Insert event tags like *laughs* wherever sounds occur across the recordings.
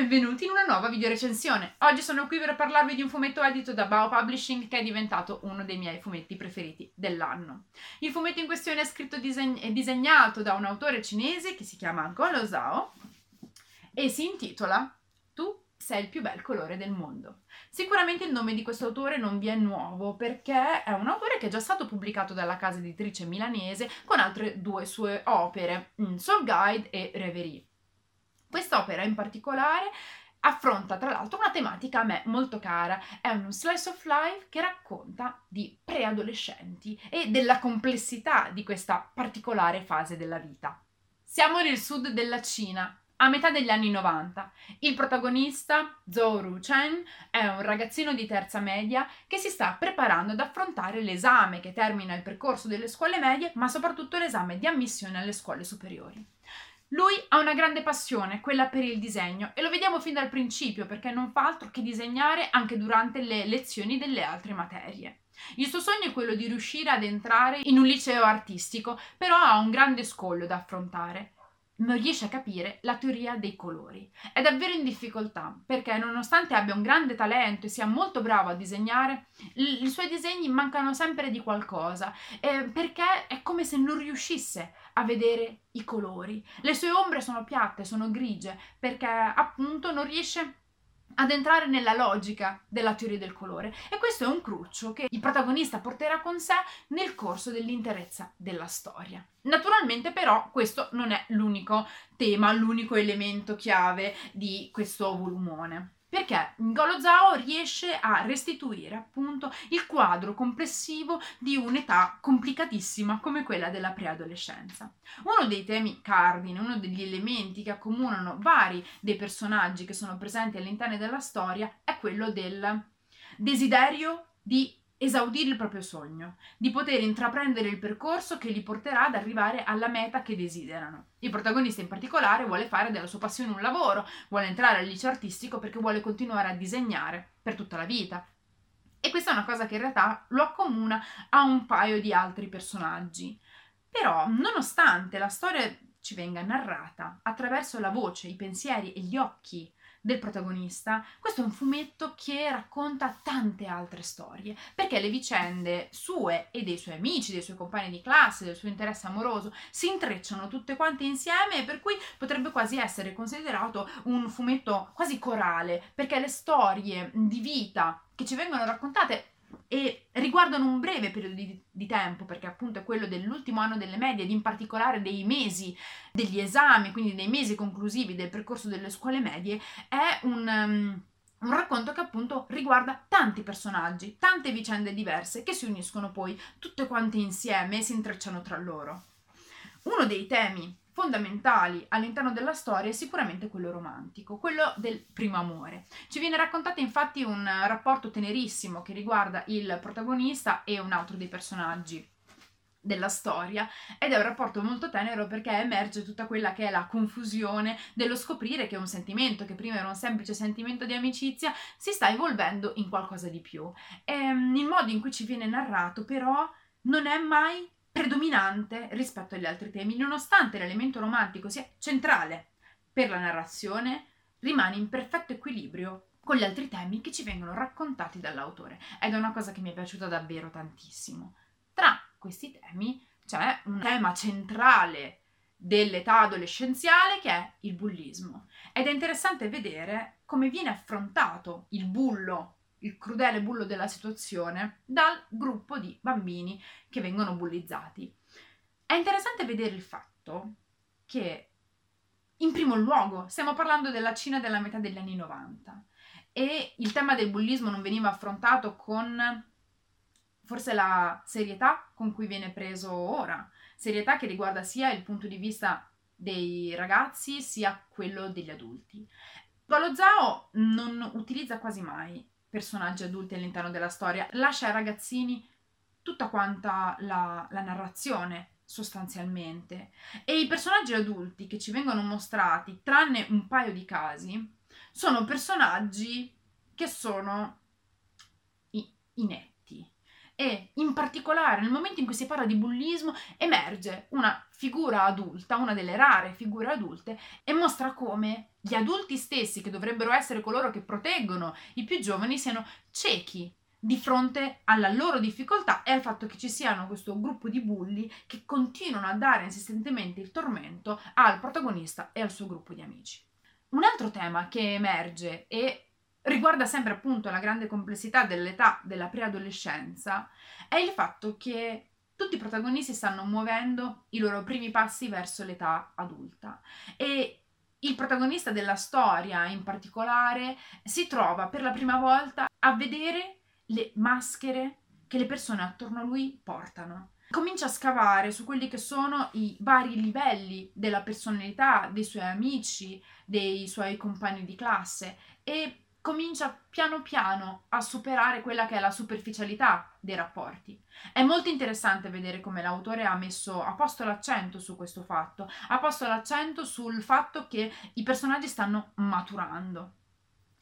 benvenuti in una nuova video recensione. Oggi sono qui per parlarvi di un fumetto edito da Bao Publishing che è diventato uno dei miei fumetti preferiti dell'anno. Il fumetto in questione è scritto e disegnato da un autore cinese che si chiama Golo Zhao e si intitola Tu sei il più bel colore del mondo. Sicuramente il nome di questo autore non vi è nuovo perché è un autore che è già stato pubblicato dalla casa editrice milanese con altre due sue opere, Soul Guide e Reverie. Quest'opera in particolare affronta tra l'altro una tematica a me molto cara, è uno slice of life che racconta di preadolescenti e della complessità di questa particolare fase della vita. Siamo nel sud della Cina, a metà degli anni 90. Il protagonista, Zhou Ru Chen, è un ragazzino di terza media che si sta preparando ad affrontare l'esame che termina il percorso delle scuole medie, ma soprattutto l'esame di ammissione alle scuole superiori. Lui ha una grande passione, quella per il disegno, e lo vediamo fin dal principio perché non fa altro che disegnare anche durante le lezioni delle altre materie. Il suo sogno è quello di riuscire ad entrare in un liceo artistico, però ha un grande scoglio da affrontare non riesce a capire la teoria dei colori. È davvero in difficoltà perché nonostante abbia un grande talento e sia molto bravo a disegnare, i suoi disegni mancano sempre di qualcosa, eh, perché è come se non riuscisse a vedere i colori. Le sue ombre sono piatte, sono grigie, perché appunto non riesce ad entrare nella logica della teoria del colore e questo è un cruccio che il protagonista porterà con sé nel corso dell'interezza della storia. Naturalmente però questo non è l'unico tema, l'unico elemento chiave di questo volumone perché Ngolo Zhao riesce a restituire appunto il quadro complessivo di un'età complicatissima come quella della preadolescenza. Uno dei temi cardine, uno degli elementi che accomunano vari dei personaggi che sono presenti all'interno della storia è quello del desiderio di esaudire il proprio sogno, di poter intraprendere il percorso che li porterà ad arrivare alla meta che desiderano. Il protagonista in particolare vuole fare della sua passione un lavoro, vuole entrare al liceo artistico perché vuole continuare a disegnare per tutta la vita. E questa è una cosa che in realtà lo accomuna a un paio di altri personaggi. Però, nonostante la storia ci venga narrata attraverso la voce, i pensieri e gli occhi del protagonista, questo è un fumetto che racconta tante altre storie, perché le vicende sue e dei suoi amici, dei suoi compagni di classe, del suo interesse amoroso si intrecciano tutte quante insieme, per cui potrebbe quasi essere considerato un fumetto quasi corale, perché le storie di vita che ci vengono raccontate e riguardano un breve periodo di, di, tempo, perché appunto è quello dell'ultimo anno delle medie ed in particolare dei mesi degli esami, quindi dei mesi conclusivi del percorso delle scuole medie, è un, um, un racconto che appunto riguarda tanti personaggi, tante vicende diverse che si uniscono poi tutte quante insieme e si intrecciano tra loro. Uno dei temi fondamentali all'interno della storia è sicuramente quello romantico, quello del primo amore. Ci viene raccontato infatti un rapporto tenerissimo che riguarda il protagonista e un altro dei personaggi della storia ed è un rapporto molto tenero perché emerge tutta quella che è la confusione dello scoprire che un sentimento che prima era un semplice sentimento di amicizia si sta evolvendo in qualcosa di più. E, ehm, il modo in cui ci viene narrato però non è mai predominante rispetto agli altri temi, nonostante l'elemento romantico sia centrale per la narrazione, rimane in perfetto equilibrio con gli altri temi che ci vengono raccontati dall'autore ed è una cosa che mi è piaciuta davvero tantissimo. Tra questi temi c'è un tema centrale dell'età adolescenziale che è il bullismo ed è interessante vedere come viene affrontato il bullo il crudele bullo della situazione dal gruppo di bambini che vengono bullizzati. È interessante vedere il fatto che, in primo luogo, stiamo parlando della Cina della metà degli anni 90 e il tema del bullismo non veniva affrontato con forse la serietà con cui viene preso ora, serietà che riguarda sia il punto di vista dei ragazzi sia quello degli adulti. Paolo Zhao non utilizza quasi mai personaggi adulti all'interno della storia, lascia ai ragazzini tutta quanta la, la narrazione sostanzialmente. E i personaggi adulti che ci vengono mostrati, tranne un paio di casi, sono personaggi che sono inetti e in particolare nel momento in cui si parla di bullismo emerge una figura adulta, una delle rare figure adulte e mostra come gli adulti stessi, che dovrebbero essere coloro che proteggono i più giovani, siano ciechi di fronte alla loro difficoltà e al fatto che ci siano questo gruppo di bulli che continuano a dare insistentemente il tormento al protagonista e al suo gruppo di amici. Un altro tema che emerge e riguarda sempre appunto la grande complessità dell'età della preadolescenza è il fatto che tutti i protagonisti stanno muovendo i loro primi passi verso l'età adulta e il protagonista della storia in particolare si trova per la prima volta a vedere le maschere che le persone attorno a lui portano. Comincia a scavare su quelli che sono i vari livelli della personalità dei suoi amici, dei suoi compagni di classe e comincia piano piano a superare quella che è la superficialità dei rapporti. È molto interessante vedere come l'autore ha messo, ha posto l'accento su questo fatto, ha posto l'accento sul fatto che i personaggi stanno maturando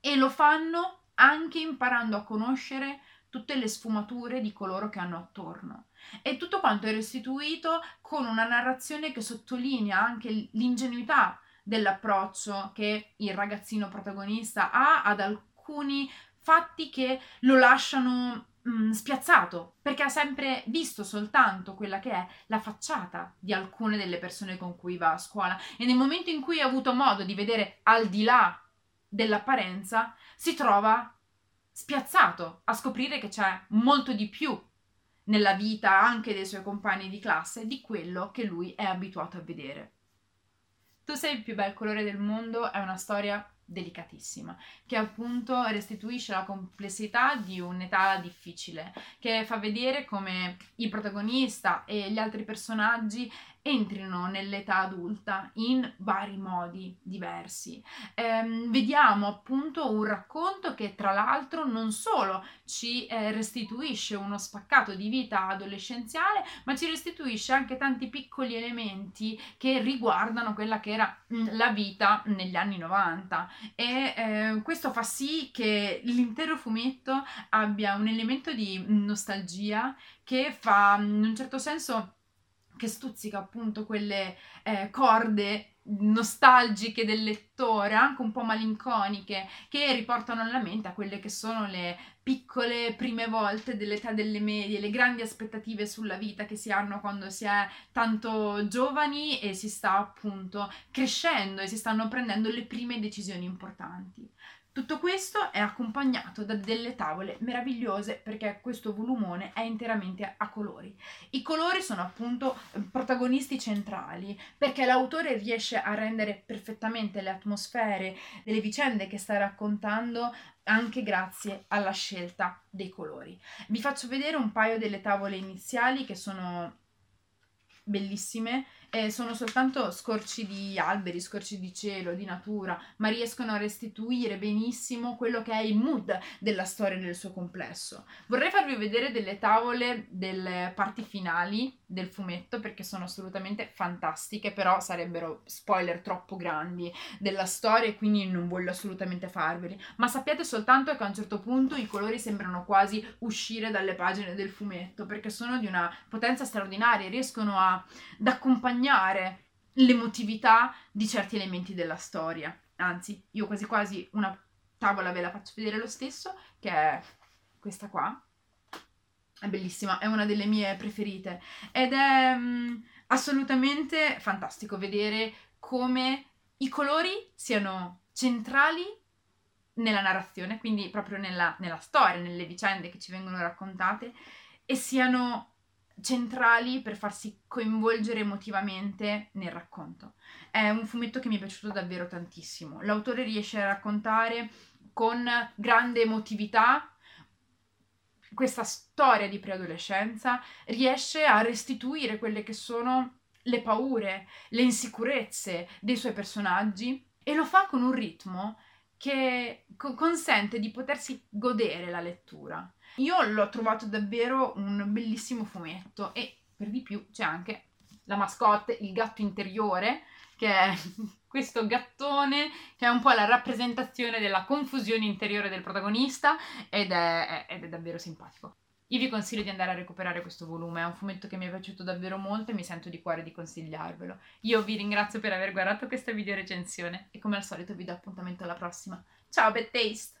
e lo fanno anche imparando a conoscere tutte le sfumature di coloro che hanno attorno. E tutto quanto è restituito con una narrazione che sottolinea anche l'ingenuità dell'approccio che il ragazzino protagonista ha ad alcuni fatti che lo lasciano mm, spiazzato perché ha sempre visto soltanto quella che è la facciata di alcune delle persone con cui va a scuola e nel momento in cui ha avuto modo di vedere al di là dell'apparenza, si trova spiazzato a scoprire che c'è molto di più nella vita anche dei suoi compagni di classe di quello che lui è abituato a vedere. Tu sei il più bel colore del mondo è una storia delicatissima, che appunto restituisce la complessità di un'età difficile, che fa vedere come il protagonista e gli altri personaggi entrino nell'età adulta in vari modi diversi. Ehm, vediamo appunto un racconto che tra l'altro non solo ci eh, restituisce uno spaccato di vita adolescenziale, ma ci restituisce anche tanti piccoli elementi che riguardano quella che era la vita negli anni 90 e eh, questo fa sì che l'intero fumetto abbia un elemento di nostalgia che fa in un certo senso che stuzzica appunto quelle eh, corde nostalgiche del lettore, anche un po' malinconiche, che riportano alla mente a quelle che sono le piccole prime volte dell'età delle medie, le grandi aspettative sulla vita che si hanno quando si è tanto giovani e si sta appunto crescendo e si stanno prendendo le prime decisioni importanti. Tutto questo è accompagnato da delle tavole meravigliose perché questo volumone è interamente a colori. I colori sono appunto eh, protagonisti centrali perché l'autore riesce a rendere perfettamente le atmosfere delle vicende che sta raccontando anche grazie alla scelta dei colori. Vi faccio vedere un paio delle tavole iniziali che sono bellissime eh, sono soltanto scorci di alberi, scorci di cielo, di natura, ma riescono a restituire benissimo quello che è il mood della storia nel suo complesso. Vorrei farvi vedere delle tavole delle parti finali del fumetto perché sono assolutamente fantastiche, però sarebbero spoiler troppo grandi della storia e quindi non voglio assolutamente farveli. Ma sappiate soltanto che a un certo punto i colori sembrano quasi uscire dalle pagine del fumetto perché sono di una potenza straordinaria, riescono ad accompagnare accompagnare l'emotività di certi elementi della storia. Anzi, io quasi quasi una tavola ve la faccio vedere lo stesso, che è questa qua. È bellissima, è una delle mie preferite ed è um, assolutamente fantastico vedere come i colori siano centrali nella narrazione, quindi proprio nella, nella storia, nelle vicende che ci vengono raccontate e siano centrali per farsi coinvolgere emotivamente nel racconto. È un fumetto che mi è piaciuto davvero tantissimo. L'autore riesce a raccontare con grande emotività questa storia di preadolescenza, riesce a restituire quelle che sono le paure, le insicurezze dei suoi personaggi e lo fa con un ritmo che co- consente di potersi godere la lettura. Io l'ho trovato davvero un bellissimo fumetto e per di più c'è anche la mascotte, il gatto interiore, che è *laughs* questo gattone che è un po' la rappresentazione della confusione interiore del protagonista ed è, ed è davvero simpatico. Io vi consiglio di andare a recuperare questo volume, è un fumetto che mi è piaciuto davvero molto e mi sento di cuore di consigliarvelo. Io vi ringrazio per aver guardato questa video recensione e come al solito vi do appuntamento alla prossima. Ciao Bad Taste!